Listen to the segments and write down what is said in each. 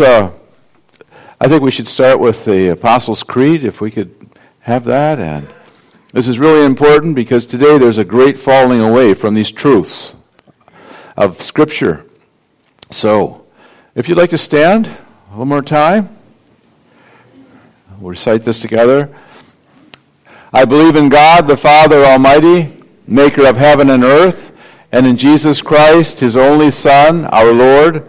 uh, I think we should start with the Apostles' Creed, if we could have that. And this is really important because today there's a great falling away from these truths of Scripture. So, if you'd like to stand one more time, we'll recite this together. I believe in God, the Father Almighty, maker of heaven and earth, and in Jesus Christ, his only Son, our Lord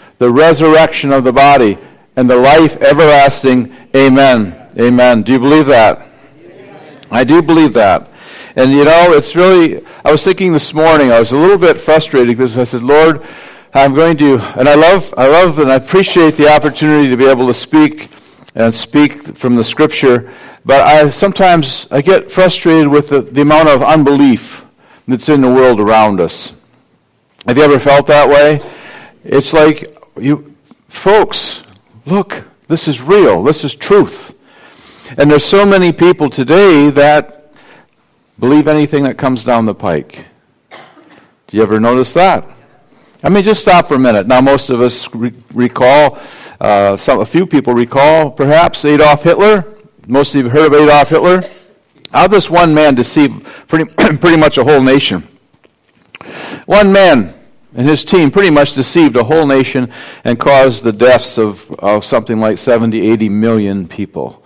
the resurrection of the body, and the life everlasting. Amen. Amen. Do you believe that? I do believe that. And you know, it's really, I was thinking this morning, I was a little bit frustrated because I said, Lord, I'm going to, and I love, I love and I appreciate the opportunity to be able to speak and speak from the scripture, but I sometimes, I get frustrated with the, the amount of unbelief that's in the world around us. Have you ever felt that way? It's like you folks, look, this is real. This is truth. And there's so many people today that believe anything that comes down the pike. Do you ever notice that? I mean, just stop for a minute. Now, most of us re- recall, uh, some, a few people recall, perhaps Adolf Hitler. Most of you have heard of Adolf Hitler. How this one man deceived pretty, pretty much a whole nation. One man and his team pretty much deceived a whole nation and caused the deaths of, of something like 70, 80 million people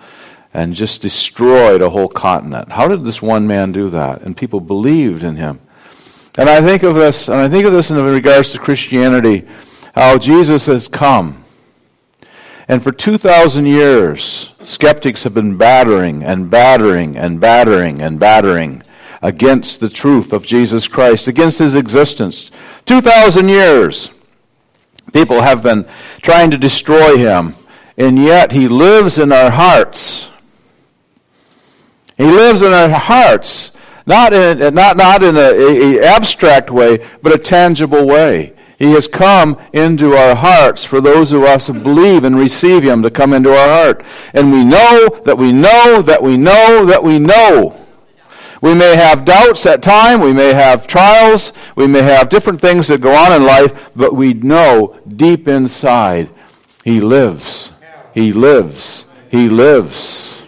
and just destroyed a whole continent. How did this one man do that? And people believed in him. And I think of this, and I think of this in regards to Christianity, how Jesus has come. And for 2,000 years, skeptics have been battering and battering and battering and battering against the truth of Jesus Christ, against his existence. 2,000 years, people have been trying to destroy him, and yet he lives in our hearts. He lives in our hearts, not in, not, not in an abstract way, but a tangible way. He has come into our hearts for those of us who believe and receive Him to come into our heart. And we know that we know that we know that we know we may have doubts at time, we may have trials, we may have different things that go on in life, but we know deep inside he lives. He lives. He lives.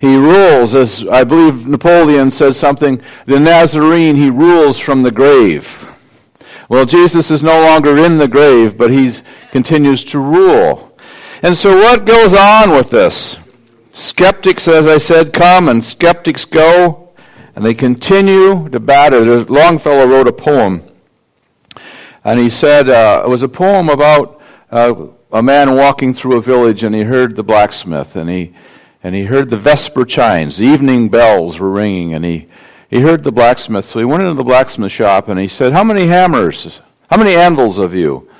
He rules, as I believe Napoleon says something, the Nazarene, he rules from the grave. Well, Jesus is no longer in the grave, but he continues to rule. And so what goes on with this? Skeptics, as I said, come and skeptics go, and they continue to batter. Longfellow wrote a poem, and he said uh, it was a poem about uh, a man walking through a village, and he heard the blacksmith, and he and he heard the vesper chimes, the evening bells were ringing, and he he heard the blacksmith. So he went into the blacksmith shop, and he said, "How many hammers? How many anvils have you?"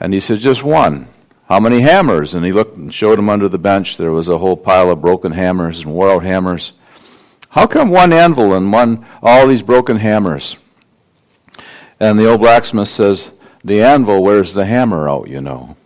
And he said, "Just one." How many hammers? And he looked and showed him under the bench. There was a whole pile of broken hammers and wore out hammers. How come one anvil and one, all these broken hammers? And the old blacksmith says, The anvil wears the hammer out, you know.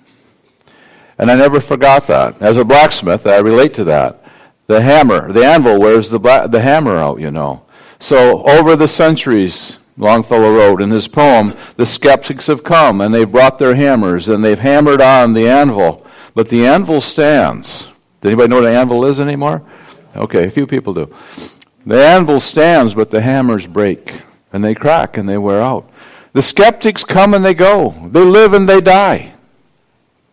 And I never forgot that. As a blacksmith, I relate to that. The hammer, the anvil wears the, bla- the hammer out, you know. So over the centuries, Longfellow wrote in his poem, The skeptics have come and they've brought their hammers and they've hammered on the anvil, but the anvil stands. Does anybody know what an anvil is anymore? Okay, a few people do. The anvil stands, but the hammers break and they crack and they wear out. The skeptics come and they go. They live and they die.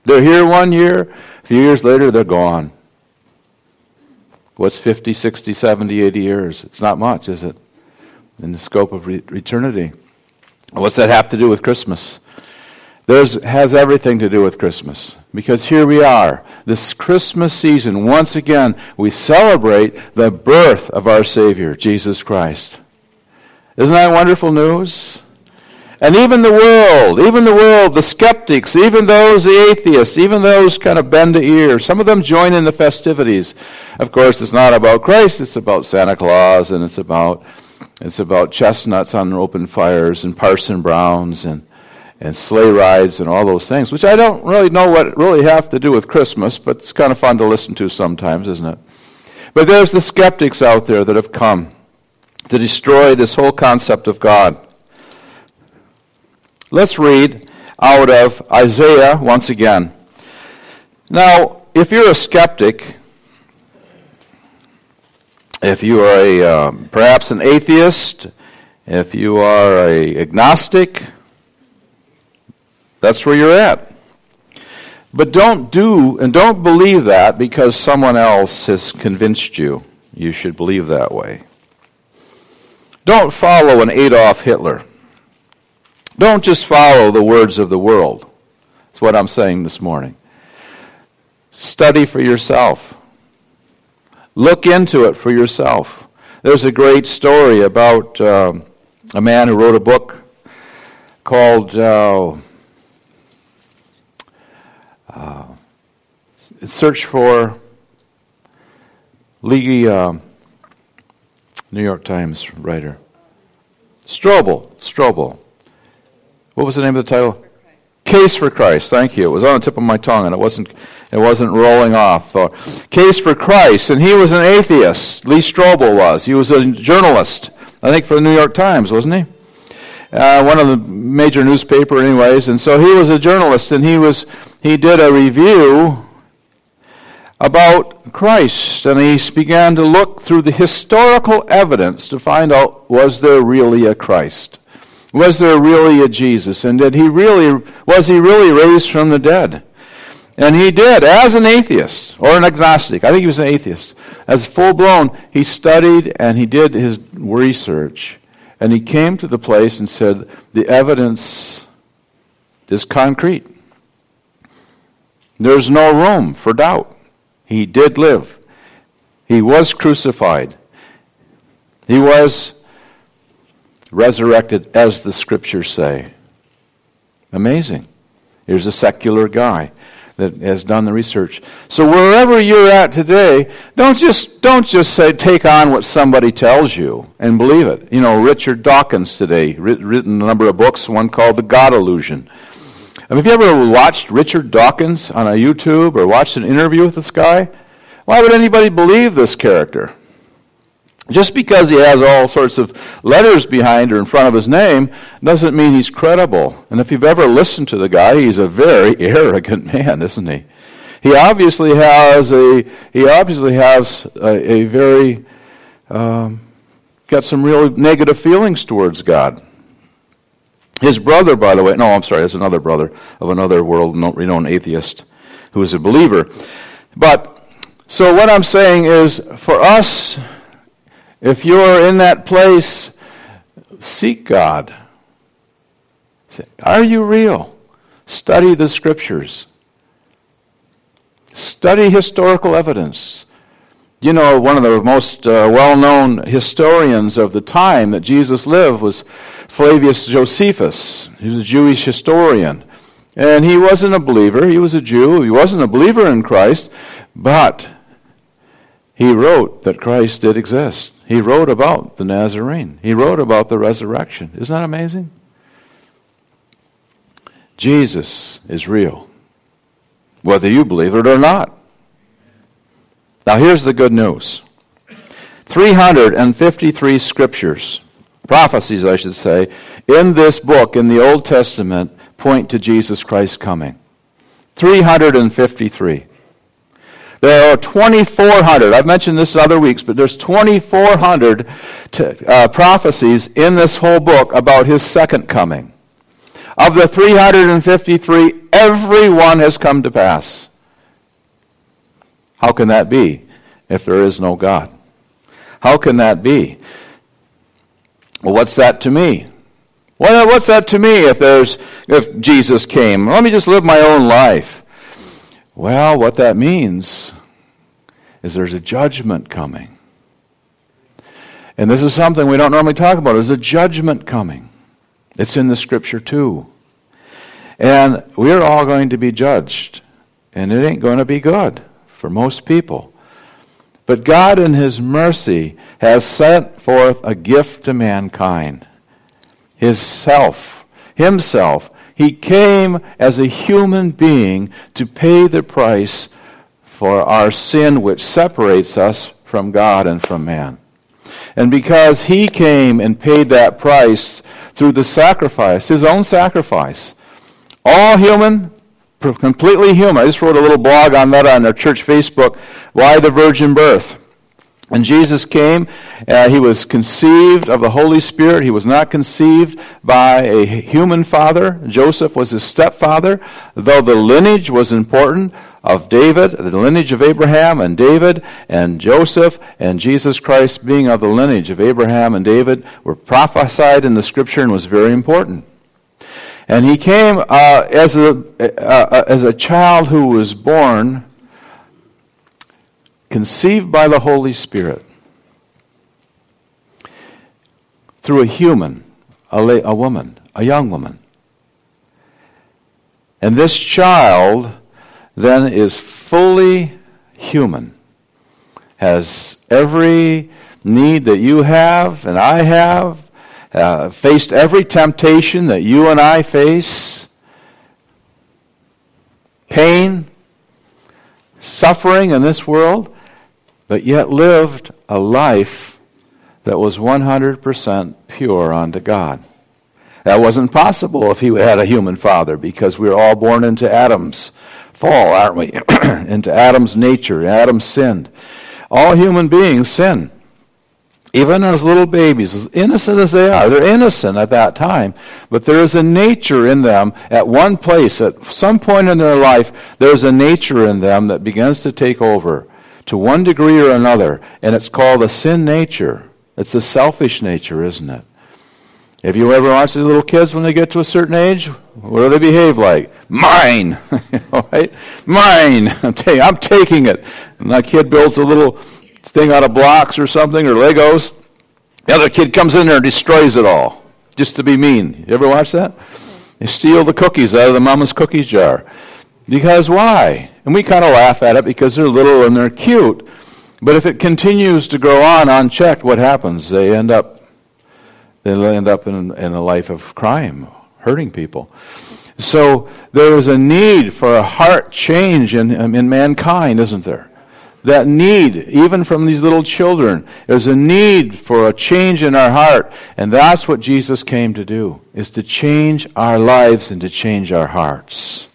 They're here one year, a few years later, they're gone. What's 50, 60, 70, 80 years? It's not much, is it? In the scope of re- eternity. What's that have to do with Christmas? There's has everything to do with Christmas. Because here we are, this Christmas season, once again, we celebrate the birth of our Savior, Jesus Christ. Isn't that wonderful news? And even the world, even the world, the skeptics, even those, the atheists, even those kind of bend the ear. Some of them join in the festivities. Of course, it's not about Christ, it's about Santa Claus, and it's about, it's about chestnuts on open fires, and Parson Browns, and, and sleigh rides, and all those things, which I don't really know what really have to do with Christmas, but it's kind of fun to listen to sometimes, isn't it? But there's the skeptics out there that have come to destroy this whole concept of God. Let's read out of Isaiah once again. Now, if you're a skeptic, if you are a um, perhaps an atheist, if you are a agnostic, that's where you're at. But don't do and don't believe that because someone else has convinced you you should believe that way. Don't follow an Adolf Hitler. Don't just follow the words of the world. That's what I'm saying this morning. Study for yourself. Look into it for yourself. There's a great story about uh, a man who wrote a book called uh, uh, Search for Lee, uh, New York Times writer. Strobel. Strobel. What was the name of the title? Case for Christ. Thank you. It was on the tip of my tongue, and it wasn't. It wasn't rolling off. Uh, Case for Christ, and he was an atheist. Lee Strobel was. He was a journalist. I think for the New York Times, wasn't he? Uh, one of the major newspaper, anyways. And so he was a journalist, and he was. He did a review about Christ, and he began to look through the historical evidence to find out was there really a Christ? Was there really a Jesus? And did he really, was he really raised from the dead? And he did, as an atheist or an agnostic. I think he was an atheist. As full blown, he studied and he did his research. And he came to the place and said, the evidence is concrete. There's no room for doubt. He did live. He was crucified. He was resurrected as the scriptures say. Amazing. Here's a secular guy that has done the research. So wherever you're at today, don't just don't just say take on what somebody tells you and believe it. You know, Richard Dawkins today written a number of books, one called The God Illusion. I mean, have you ever watched Richard Dawkins on a YouTube or watched an interview with this guy? Why would anybody believe this character? Just because he has all sorts of letters behind or in front of his name doesn't mean he's credible. And if you've ever listened to the guy, he's a very arrogant man, isn't he? He obviously has a he obviously has a, a very um, got some real negative feelings towards God. His brother, by the way, no, I'm sorry, that's another brother of another world renowned atheist who is a believer. But so what I'm saying is, for us if you're in that place, seek God. Say, Are you real? Study the scriptures. Study historical evidence. You know, one of the most uh, well known historians of the time that Jesus lived was Flavius Josephus. He was a Jewish historian. And he wasn't a believer, he was a Jew. He wasn't a believer in Christ, but he wrote that Christ did exist. He wrote about the Nazarene. He wrote about the resurrection. Isn't that amazing? Jesus is real, whether you believe it or not. Now, here's the good news 353 scriptures, prophecies, I should say, in this book, in the Old Testament, point to Jesus Christ coming. 353. There are 2,400. I've mentioned this in other weeks, but there's 2,400 uh, prophecies in this whole book about his second coming. Of the 353, every one has come to pass. How can that be if there is no God? How can that be? Well, what's that to me? what's that to me if there's if Jesus came? Let me just live my own life. Well, what that means is there's a judgment coming. And this is something we don't normally talk about. There's a judgment coming. It's in the scripture too. And we're all going to be judged. And it ain't going to be good for most people. But God, in His mercy, has sent forth a gift to mankind His self, Himself. He came as a human being to pay the price for our sin, which separates us from God and from man. And because He came and paid that price through the sacrifice, His own sacrifice, all human, completely human. I just wrote a little blog on that on our church Facebook. Why the virgin birth? When Jesus came, uh, he was conceived of the Holy Spirit. He was not conceived by a human father. Joseph was his stepfather, though the lineage was important of David, the lineage of Abraham and David and Joseph and Jesus Christ being of the lineage of Abraham and David were prophesied in the scripture and was very important. And he came uh, as, a, uh, as a child who was born, conceived by the Holy Spirit, through a human, a, la- a woman, a young woman. And this child then is fully human, has every need that you have and I have, uh, faced every temptation that you and I face pain, suffering in this world, but yet lived a life that was 100% pure unto God. That wasn't possible if he had a human father because we are all born into Adam's fall, aren't we? into Adam's nature. Adam sinned. All human beings sin even as little babies, as innocent as they are, they're innocent at that time, but there is a nature in them at one place, at some point in their life, there's a nature in them that begins to take over to one degree or another, and it's called a sin nature. It's a selfish nature, isn't it? Have you ever watched the little kids when they get to a certain age? What do they behave like? Mine! right? Mine! I'm taking it. And that kid builds a little thing out of blocks or something or Legos. The other kid comes in there and destroys it all just to be mean. You ever watch that? They steal the cookies out of the mama's cookies jar. Because why? And we kind of laugh at it because they're little and they're cute. But if it continues to grow on unchecked, what happens? They end up they end up in, in a life of crime, hurting people. So there is a need for a heart change in, um, in mankind, isn't there? that need, even from these little children. There's a need for a change in our heart. And that's what Jesus came to do, is to change our lives and to change our hearts.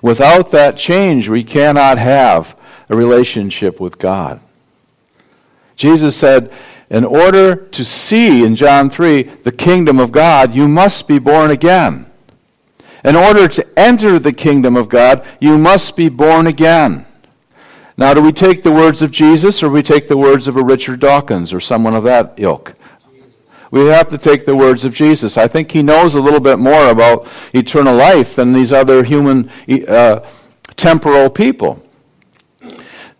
Without that change, we cannot have a relationship with God. Jesus said, in order to see in John 3 the kingdom of God, you must be born again. In order to enter the kingdom of God, you must be born again. Now, do we take the words of Jesus or we take the words of a Richard Dawkins or someone of that ilk? We have to take the words of Jesus. I think he knows a little bit more about eternal life than these other human uh, temporal people.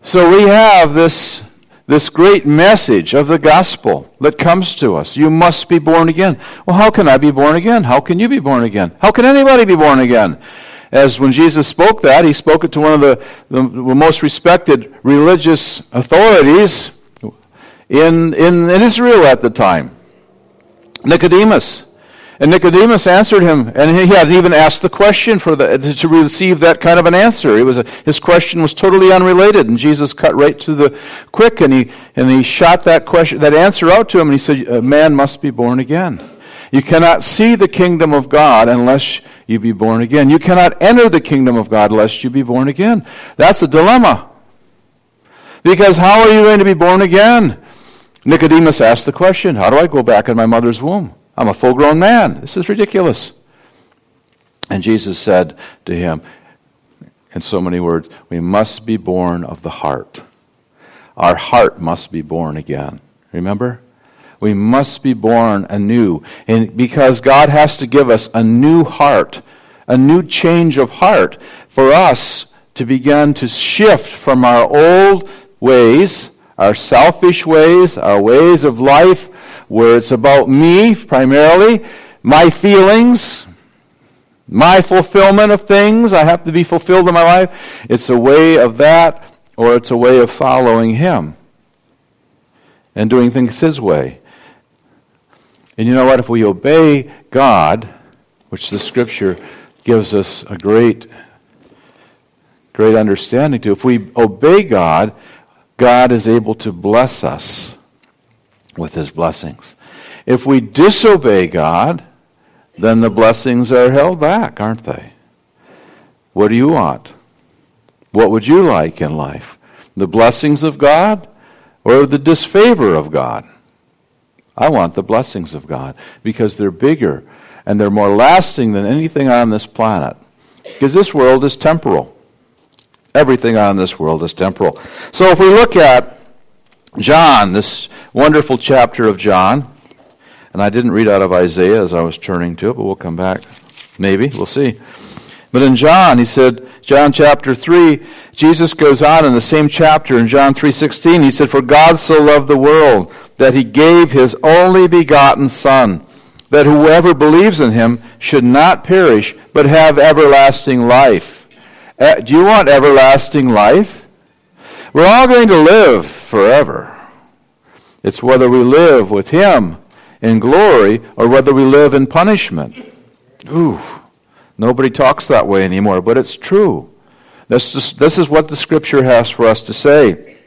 So we have this, this great message of the gospel that comes to us. You must be born again. Well, how can I be born again? How can you be born again? How can anybody be born again? as when Jesus spoke that, he spoke it to one of the, the most respected religious authorities in, in, in Israel at the time, Nicodemus. And Nicodemus answered him, and he hadn't even asked the question for the, to receive that kind of an answer. It was a, his question was totally unrelated, and Jesus cut right to the quick, and he, and he shot that question, that answer out to him, and he said, "A man must be born again." You cannot see the kingdom of God unless you be born again. You cannot enter the kingdom of God unless you be born again. That's a dilemma. Because how are you going to be born again? Nicodemus asked the question How do I go back in my mother's womb? I'm a full grown man. This is ridiculous. And Jesus said to him, in so many words, we must be born of the heart. Our heart must be born again. Remember? We must be born anew. And because God has to give us a new heart, a new change of heart for us to begin to shift from our old ways, our selfish ways, our ways of life, where it's about me primarily, my feelings, my fulfillment of things. I have to be fulfilled in my life. It's a way of that, or it's a way of following Him and doing things His way. And you know what? If we obey God, which the Scripture gives us a great, great understanding to, if we obey God, God is able to bless us with His blessings. If we disobey God, then the blessings are held back, aren't they? What do you want? What would you like in life? The blessings of God or the disfavor of God? I want the blessings of God because they're bigger and they're more lasting than anything on this planet. Because this world is temporal. Everything on this world is temporal. So if we look at John, this wonderful chapter of John, and I didn't read out of Isaiah as I was turning to it, but we'll come back. Maybe. We'll see. But in John, he said, John chapter 3, Jesus goes on in the same chapter in John 3:16, he said, "For God so loved the world that he gave his only begotten son, that whoever believes in him should not perish, but have everlasting life." Uh, do you want everlasting life? We're all going to live forever. It's whether we live with him in glory or whether we live in punishment. Ooh, nobody talks that way anymore, but it's true. This is, this is what the scripture has for us to say.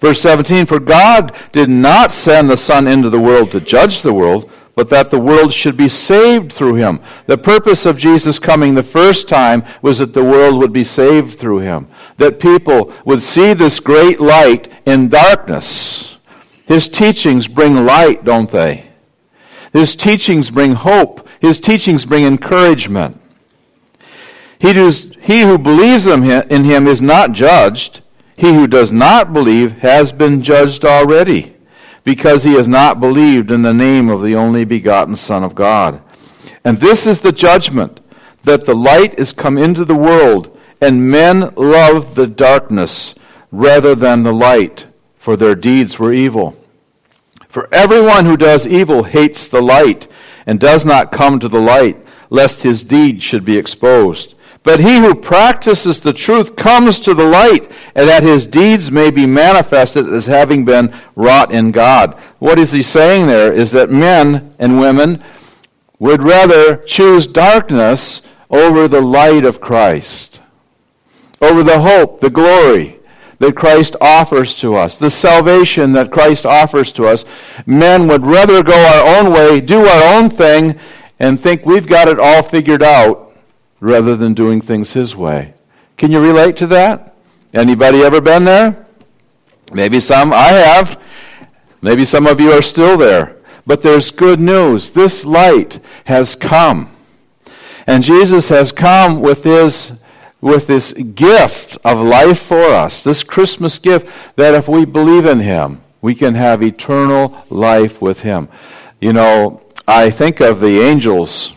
Verse 17 For God did not send the Son into the world to judge the world, but that the world should be saved through him. The purpose of Jesus coming the first time was that the world would be saved through him, that people would see this great light in darkness his teachings bring light, don't they? His teachings bring hope. His teachings bring encouragement. He, does, he who believes in him is not judged. He who does not believe has been judged already, because he has not believed in the name of the only begotten Son of God. And this is the judgment, that the light is come into the world, and men love the darkness rather than the light for their deeds were evil. For everyone who does evil hates the light and does not come to the light, lest his deeds should be exposed. But he who practices the truth comes to the light, and that his deeds may be manifested as having been wrought in God. What is he saying there is that men and women would rather choose darkness over the light of Christ, over the hope, the glory, that Christ offers to us, the salvation that Christ offers to us. Men would rather go our own way, do our own thing, and think we've got it all figured out rather than doing things His way. Can you relate to that? Anybody ever been there? Maybe some. I have. Maybe some of you are still there. But there's good news. This light has come. And Jesus has come with his with this gift of life for us, this Christmas gift, that if we believe in Him, we can have eternal life with Him. You know, I think of the angels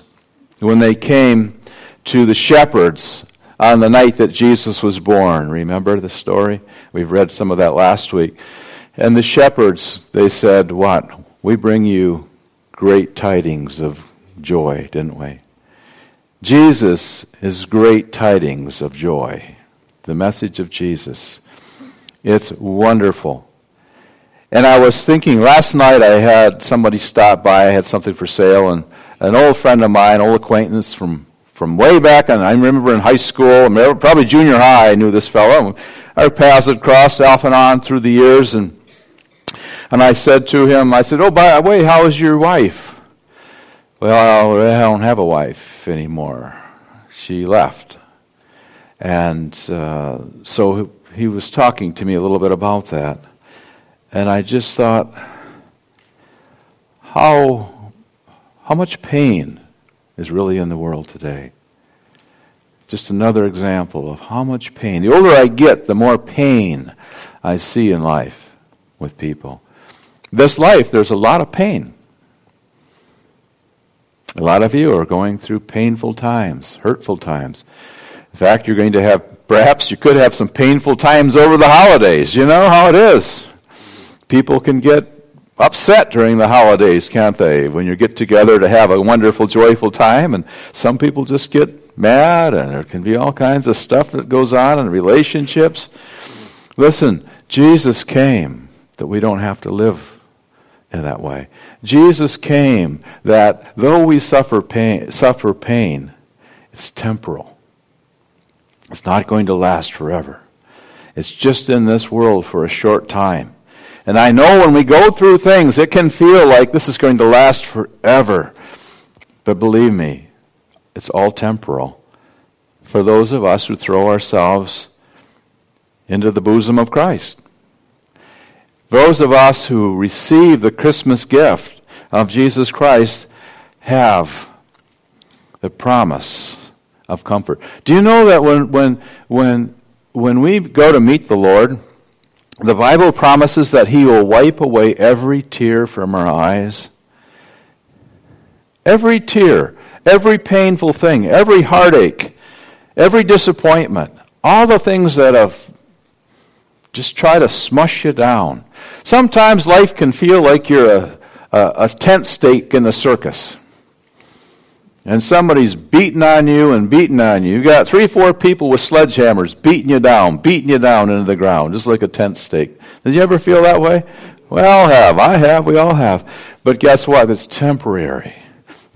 when they came to the shepherds on the night that Jesus was born. Remember the story? We've read some of that last week. And the shepherds, they said, What? We bring you great tidings of joy, didn't we? Jesus is great tidings of joy. The message of Jesus. It's wonderful. And I was thinking, last night I had somebody stop by. I had something for sale, and an old friend of mine, old acquaintance from, from way back, and I remember in high school, probably junior high, I knew this fellow. Our paths had crossed off and on through the years, and, and I said to him, I said, Oh, by the way, how is your wife? Well, I don't have a wife anymore. She left. And uh, so he was talking to me a little bit about that. And I just thought, how, how much pain is really in the world today? Just another example of how much pain. The older I get, the more pain I see in life with people. This life, there's a lot of pain. A lot of you are going through painful times, hurtful times. In fact, you're going to have, perhaps you could have some painful times over the holidays. You know how it is. People can get upset during the holidays, can't they? When you get together to have a wonderful, joyful time, and some people just get mad, and there can be all kinds of stuff that goes on in relationships. Listen, Jesus came that we don't have to live in that way. Jesus came that though we suffer pain, suffer pain, it's temporal. It's not going to last forever. It's just in this world for a short time. And I know when we go through things, it can feel like this is going to last forever. But believe me, it's all temporal. For those of us who throw ourselves into the bosom of Christ. Those of us who receive the Christmas gift of Jesus Christ have the promise of comfort. Do you know that when, when, when, when we go to meet the Lord, the Bible promises that He will wipe away every tear from our eyes. Every tear, every painful thing, every heartache, every disappointment, all the things that have just try to smush you down. Sometimes life can feel like you're a, a, a tent stake in the circus and somebody's beating on you and beating on you. You've got three, four people with sledgehammers beating you down, beating you down into the ground, just like a tent stake. Did you ever feel that way? We all have. I have. We all have. But guess what? It's temporary.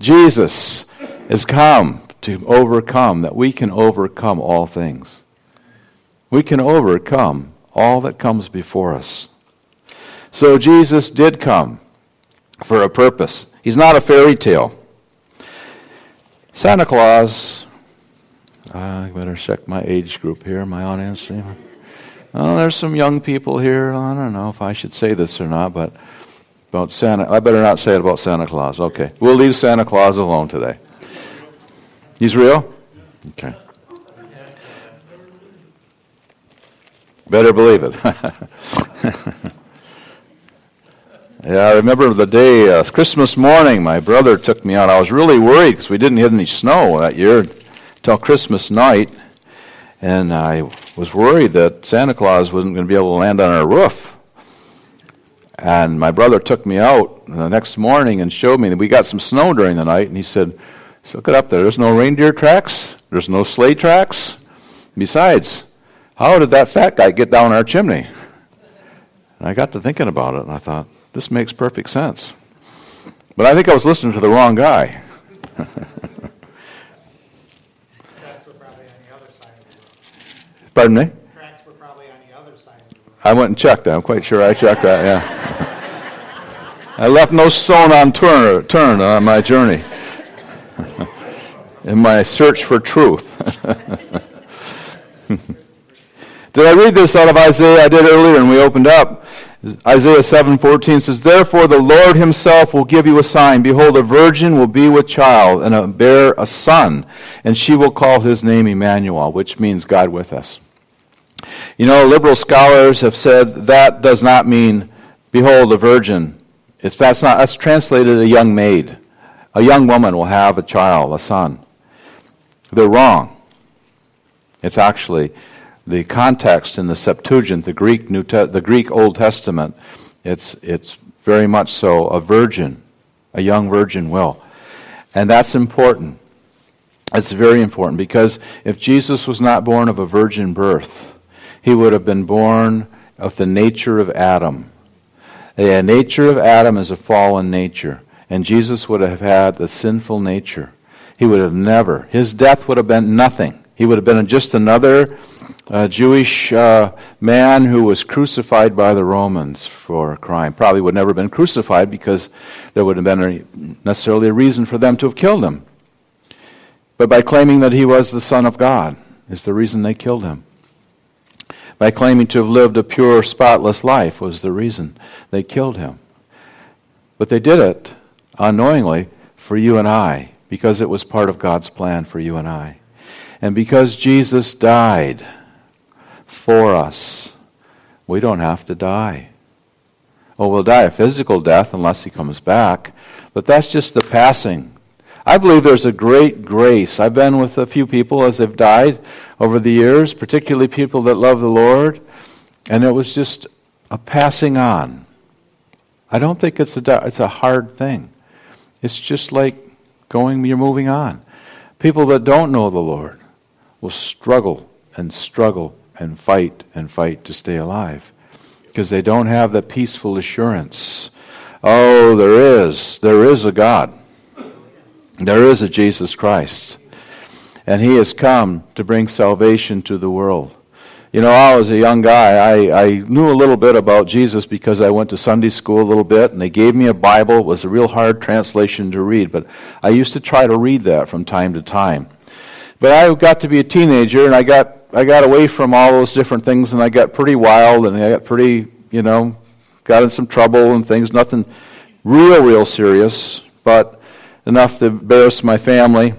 Jesus has come to overcome, that we can overcome all things. We can overcome all that comes before us. So Jesus did come for a purpose. He's not a fairy tale. Santa Claus. I better check my age group here, my audience. Oh, there's some young people here. I don't know if I should say this or not, but about Santa. I better not say it about Santa Claus. Okay. We'll leave Santa Claus alone today. He's real? Okay. Better believe it. Yeah, I remember the day, uh, Christmas morning, my brother took me out. I was really worried because we didn't get any snow that year until Christmas night. And I was worried that Santa Claus wasn't going to be able to land on our roof. And my brother took me out the next morning and showed me that we got some snow during the night. And he said, so look it up there. There's no reindeer tracks. There's no sleigh tracks. Besides, how did that fat guy get down our chimney? And I got to thinking about it, and I thought, this makes perfect sense. But I think I was listening to the wrong guy. Pardon me? Tracks were probably on the other side I went and checked. that. I'm quite sure I checked that, yeah. I left no stone unturned turn on my journey in my search for truth. did I read this out of Isaiah? I did earlier, and we opened up. Isaiah 7:14 says, "Therefore the Lord himself will give you a sign: behold, a virgin will be with child and bear a son, and she will call his name Emmanuel, which means God with us." You know, liberal scholars have said that does not mean behold a virgin. If that's not that's translated a young maid. A young woman will have a child, a son. They're wrong. It's actually the context in the Septuagint, the Greek New Te- the Greek Old Testament, it's it's very much so a virgin, a young virgin will, and that's important. It's very important because if Jesus was not born of a virgin birth, he would have been born of the nature of Adam. The nature of Adam is a fallen nature, and Jesus would have had the sinful nature. He would have never, his death would have been nothing. He would have been just another a Jewish uh, man who was crucified by the Romans for a crime. Probably would never have been crucified because there wouldn't have been necessarily a reason for them to have killed him. But by claiming that he was the Son of God is the reason they killed him. By claiming to have lived a pure, spotless life was the reason they killed him. But they did it unknowingly for you and I because it was part of God's plan for you and I. And because Jesus died, for us. We don't have to die. Oh, we'll die a physical death unless he comes back, but that's just the passing. I believe there's a great grace. I've been with a few people as they've died over the years, particularly people that love the Lord, and it was just a passing on, I don't think it's a, it's a hard thing. It's just like going, you're moving on. People that don't know the Lord will struggle and struggle and fight and fight to stay alive because they don't have the peaceful assurance. Oh, there is. There is a God. There is a Jesus Christ. And he has come to bring salvation to the world. You know, I was a young guy. I, I knew a little bit about Jesus because I went to Sunday school a little bit, and they gave me a Bible. It was a real hard translation to read, but I used to try to read that from time to time. But I got to be a teenager, and I got I got away from all those different things, and I got pretty wild, and I got pretty, you know, got in some trouble and things. Nothing real, real serious, but enough to embarrass my family.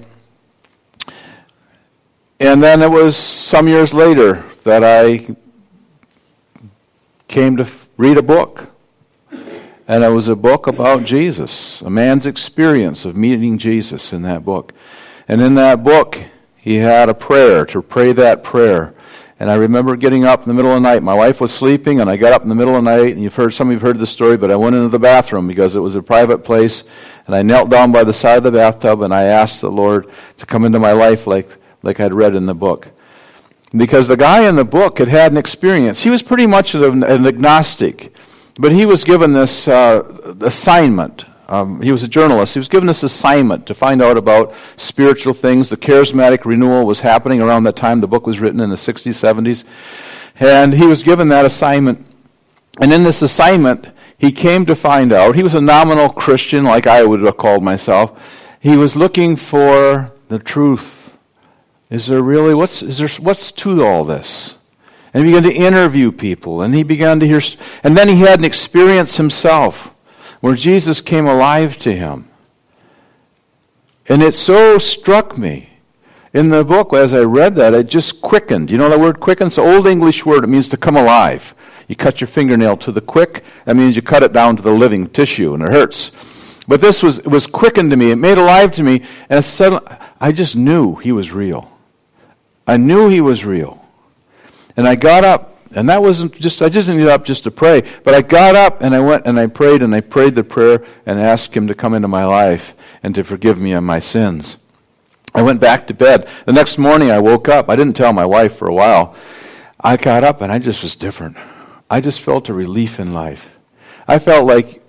And then it was some years later that I came to read a book. And it was a book about Jesus, a man's experience of meeting Jesus in that book. And in that book, he had a prayer to pray that prayer. And I remember getting up in the middle of the night. My wife was sleeping, and I got up in the middle of the night. And you've heard some of you've heard the story, but I went into the bathroom because it was a private place, and I knelt down by the side of the bathtub and I asked the Lord to come into my life like like I'd read in the book because the guy in the book had had an experience. He was pretty much an, agnostic, but he was given this uh, assignment. Um, he was a journalist. He was given this assignment to find out about spiritual things. The charismatic renewal was happening around that time. The book was written in the 60s, 70s. And he was given that assignment. And in this assignment, he came to find out, he was a nominal Christian, like I would have called myself. He was looking for the truth is there really, what's, is there, what's to all this? And he began to interview people, and he began to hear, and then he had an experience himself where Jesus came alive to him. And it so struck me. In the book, as I read that, it just quickened. You know that word quicken? It's an old English word. It means to come alive. You cut your fingernail to the quick, that means you cut it down to the living tissue, and it hurts. But this was, was quickened to me. It made alive to me, and suddenly, I just knew he was real. I knew he was real. And I got up, and that wasn't just, I just didn't get up just to pray, but I got up and I went and I prayed and I prayed the prayer and asked him to come into my life and to forgive me of my sins. I went back to bed. The next morning I woke up. I didn't tell my wife for a while. I got up and I just was different. I just felt a relief in life. I felt like,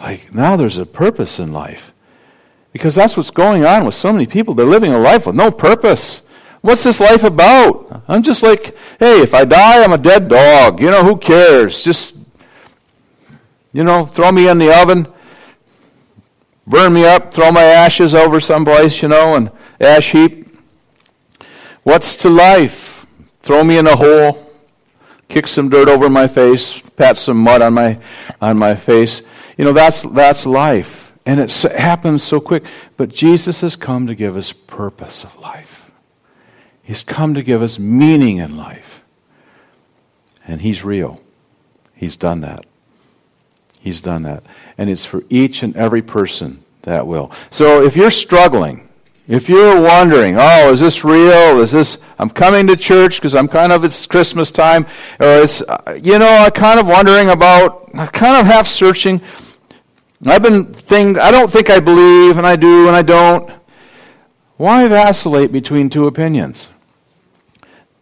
like now there's a purpose in life. Because that's what's going on with so many people. They're living a life with no purpose. What's this life about? I'm just like, hey, if I die, I'm a dead dog. You know, who cares? Just, you know, throw me in the oven, burn me up, throw my ashes over someplace, you know, and ash heap. What's to life? Throw me in a hole, kick some dirt over my face, pat some mud on my on my face. You know, that's that's life. And it happens so quick. But Jesus has come to give us purpose of life. He's come to give us meaning in life. And He's real. He's done that. He's done that. And it's for each and every person that will. So if you're struggling, if you're wondering, oh, is this real? Is this, I'm coming to church because I'm kind of, it's Christmas time, or it's, uh, you know, I'm kind of wondering about, I kind of half searching. I've been thinking, I don't think I believe, and I do, and I don't. Why vacillate between two opinions?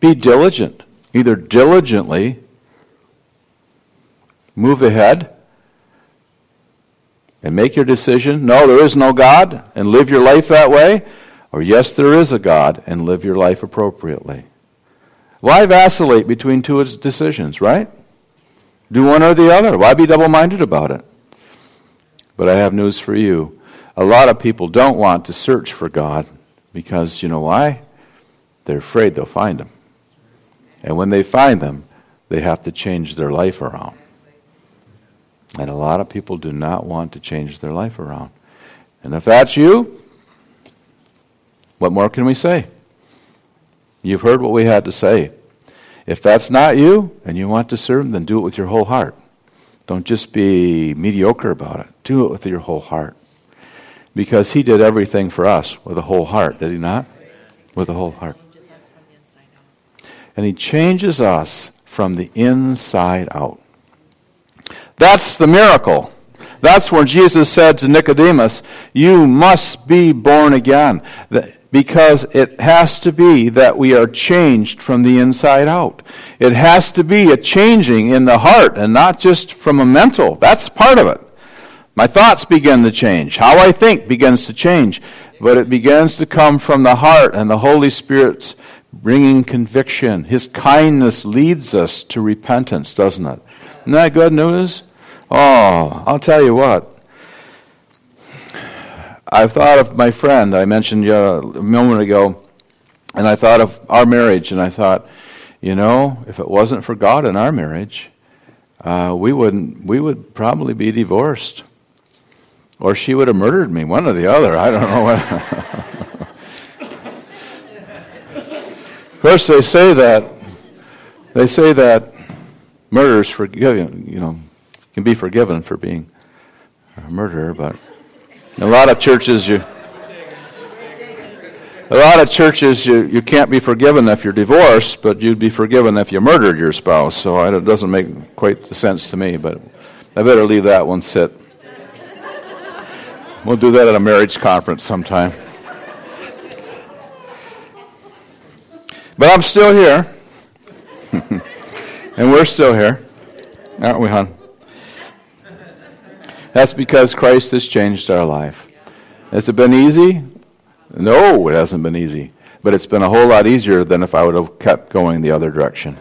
Be diligent. Either diligently move ahead and make your decision no, there is no God, and live your life that way, or yes, there is a God, and live your life appropriately. Why vacillate between two decisions, right? Do one or the other. Why be double minded about it? But I have news for you. A lot of people don't want to search for God because, you know why? They're afraid they'll find him. And when they find them, they have to change their life around. And a lot of people do not want to change their life around. And if that's you, what more can we say? You've heard what we had to say. If that's not you and you want to serve, then do it with your whole heart. Don't just be mediocre about it. Do it with your whole heart. Because he did everything for us with a whole heart, did he not? With a whole heart and He changes us from the inside out. That's the miracle. That's when Jesus said to Nicodemus, You must be born again. Because it has to be that we are changed from the inside out. It has to be a changing in the heart and not just from a mental. That's part of it. My thoughts begin to change. How I think begins to change. But it begins to come from the heart and the Holy Spirit's bringing conviction. His kindness leads us to repentance, doesn't it? Isn't that good news? Oh, I'll tell you what. I've thought of my friend I mentioned a moment ago, and I thought of our marriage, and I thought, you know, if it wasn't for God in our marriage, uh, we wouldn't. We would probably be divorced, or she would have murdered me. One or the other. I don't know. course, they say that. They say that murder is forgiven. You know, can be forgiven for being a murderer, but a lot of churches you a lot of churches you, you can't be forgiven if you're divorced, but you'd be forgiven if you murdered your spouse. So it doesn't make quite the sense to me, but I better leave that one sit. We'll do that at a marriage conference sometime. But I'm still here. and we're still here. Aren't we, hon? That's because Christ has changed our life. Has it been easy? No, it hasn't been easy. But it's been a whole lot easier than if I would have kept going the other direction.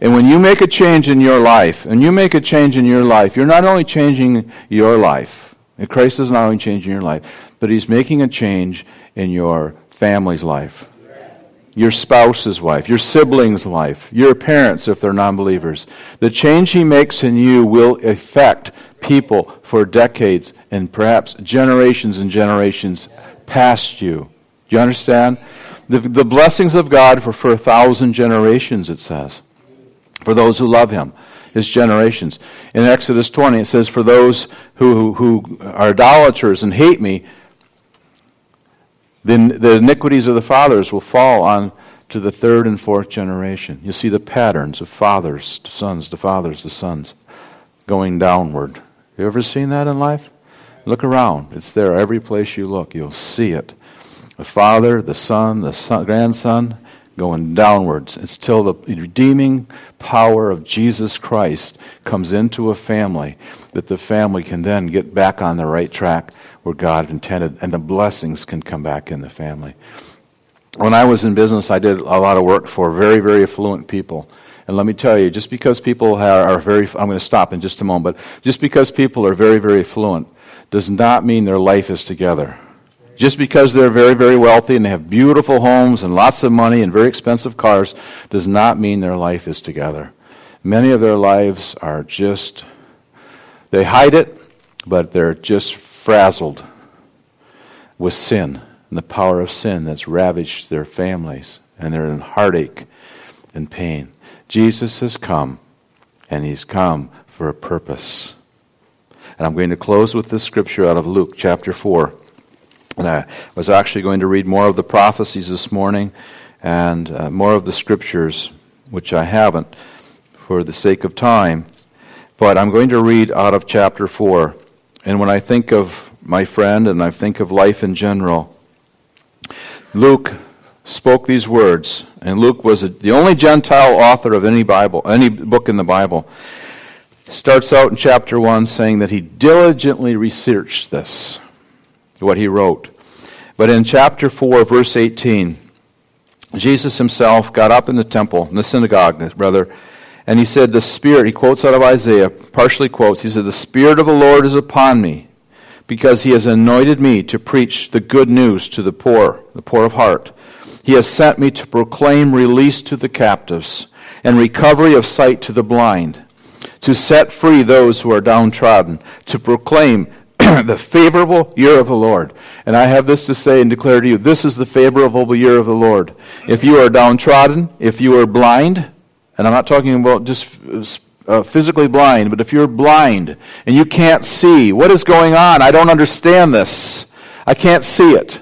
And when you make a change in your life, and you make a change in your life, you're not only changing your life, and Christ is not only changing your life, but He's making a change in your family's life, your spouse's wife, your siblings' life, your parents if they're non believers. The change He makes in you will affect people for decades and perhaps generations and generations past you. Do you understand? The, the blessings of God for, for a thousand generations, it says, for those who love Him, His generations. In Exodus 20, it says, For those who, who are idolaters and hate me, then the iniquities of the fathers will fall on to the third and fourth generation. You see the patterns of fathers to sons, to fathers to sons, going downward. You ever seen that in life? Look around. It's there every place you look. You'll see it. The father, the son, the son, grandson going downwards until the redeeming power of Jesus Christ comes into a family, that the family can then get back on the right track where God intended, and the blessings can come back in the family. When I was in business, I did a lot of work for very, very affluent people. And let me tell you, just because people are very, I'm going to stop in just a moment, but just because people are very, very affluent does not mean their life is together. Just because they're very, very wealthy and they have beautiful homes and lots of money and very expensive cars does not mean their life is together. Many of their lives are just, they hide it, but they're just frazzled with sin and the power of sin that's ravaged their families and they're in heartache and pain. Jesus has come, and he's come for a purpose. And I'm going to close with this scripture out of Luke chapter 4. And I was actually going to read more of the prophecies this morning and uh, more of the scriptures, which I haven't for the sake of time. But I'm going to read out of chapter 4. And when I think of my friend and I think of life in general, Luke spoke these words, and Luke was the only Gentile author of any Bible, any book in the Bible. Starts out in chapter 1 saying that he diligently researched this, what he wrote. But in chapter 4, verse 18, Jesus himself got up in the temple, in the synagogue, rather, and he said, The Spirit, he quotes out of Isaiah, partially quotes, he said, The Spirit of the Lord is upon me, because he has anointed me to preach the good news to the poor, the poor of heart. He has sent me to proclaim release to the captives and recovery of sight to the blind, to set free those who are downtrodden, to proclaim the favorable year of the Lord. And I have this to say and declare to you this is the favorable year of the Lord. If you are downtrodden, if you are blind, and I'm not talking about just uh, physically blind, but if you're blind and you can't see, what is going on? I don't understand this. I can't see it.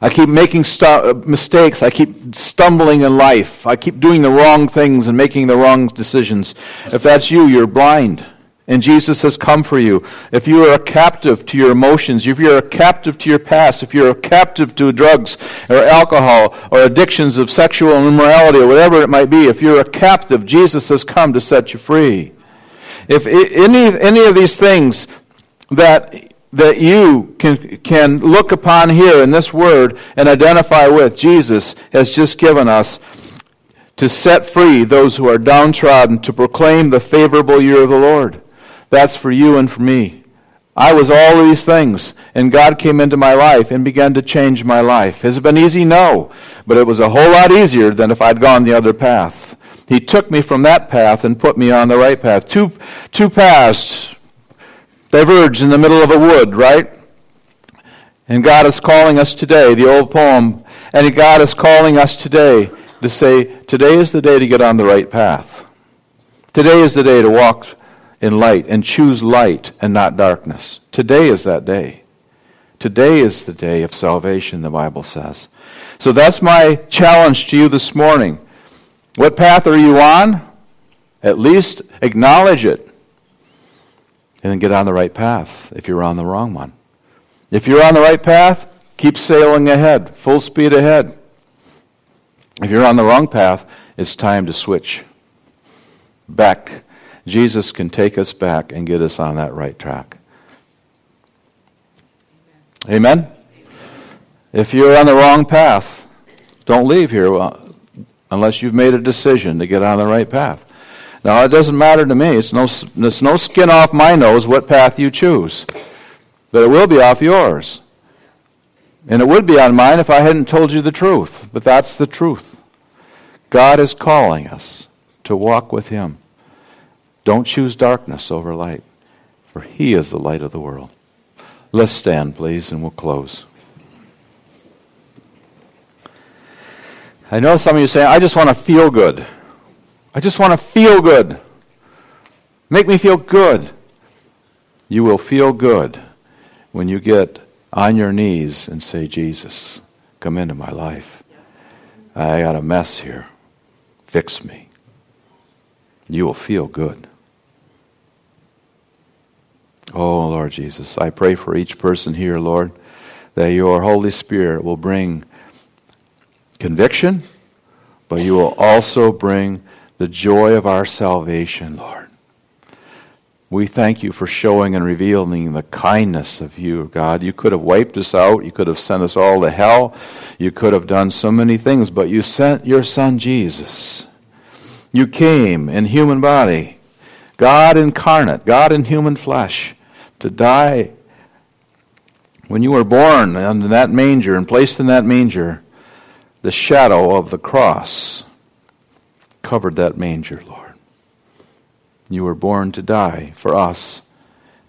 I keep making stu- uh, mistakes. I keep stumbling in life. I keep doing the wrong things and making the wrong decisions. If that's you, you're blind. And Jesus has come for you. If you are a captive to your emotions, if you're a captive to your past, if you're a captive to drugs or alcohol or addictions of sexual immorality or whatever it might be, if you're a captive, Jesus has come to set you free. If any, any of these things that, that you can, can look upon here in this word and identify with, Jesus has just given us to set free those who are downtrodden, to proclaim the favorable year of the Lord. That's for you and for me. I was all these things, and God came into my life and began to change my life. Has it been easy? No. But it was a whole lot easier than if I'd gone the other path. He took me from that path and put me on the right path. Two, two paths diverge in the middle of a wood, right? And God is calling us today, the old poem, and God is calling us today to say, today is the day to get on the right path. Today is the day to walk in light and choose light and not darkness. Today is that day. Today is the day of salvation, the Bible says. So that's my challenge to you this morning. What path are you on? At least acknowledge it. And then get on the right path if you're on the wrong one. If you're on the right path, keep sailing ahead, full speed ahead. If you're on the wrong path, it's time to switch back. Jesus can take us back and get us on that right track. Amen? If you're on the wrong path, don't leave here uh, unless you've made a decision to get on the right path. Now, it doesn't matter to me. It's no, it's no skin off my nose what path you choose. But it will be off yours. And it would be on mine if I hadn't told you the truth. But that's the truth. God is calling us to walk with Him. Don't choose darkness over light, for He is the light of the world. Let's stand, please, and we'll close. I know some of you say, I just want to feel good. I just want to feel good. Make me feel good. You will feel good when you get on your knees and say, Jesus, come into my life. I got a mess here. Fix me. You will feel good. Oh, Lord Jesus, I pray for each person here, Lord, that your Holy Spirit will bring conviction, but you will also bring the joy of our salvation, Lord. We thank you for showing and revealing the kindness of you, God. You could have wiped us out. You could have sent us all to hell. You could have done so many things, but you sent your Son Jesus. You came in human body, God incarnate, God in human flesh, to die when you were born in that manger and placed in that manger the shadow of the cross covered that manger, Lord. You were born to die for us.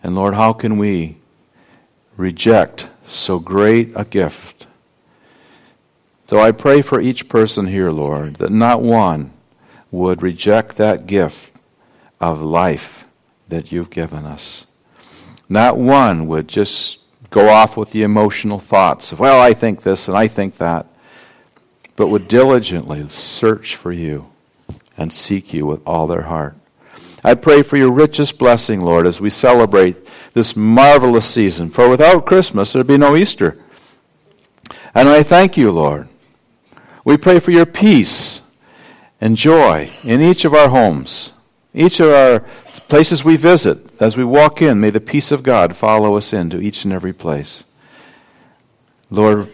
And Lord, how can we reject so great a gift? So I pray for each person here, Lord, that not one would reject that gift of life that you've given us. Not one would just go off with the emotional thoughts of, well, I think this and I think that but would diligently search for you and seek you with all their heart. I pray for your richest blessing, Lord, as we celebrate this marvelous season. For without Christmas, there'd be no Easter. And I thank you, Lord. We pray for your peace and joy in each of our homes, each of our places we visit. As we walk in, may the peace of God follow us into each and every place. Lord,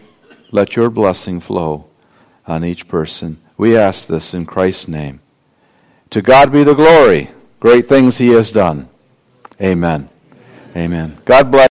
let your blessing flow on each person. We ask this in Christ's name. To God be the glory. Great things he has done. Amen. Amen. God bless.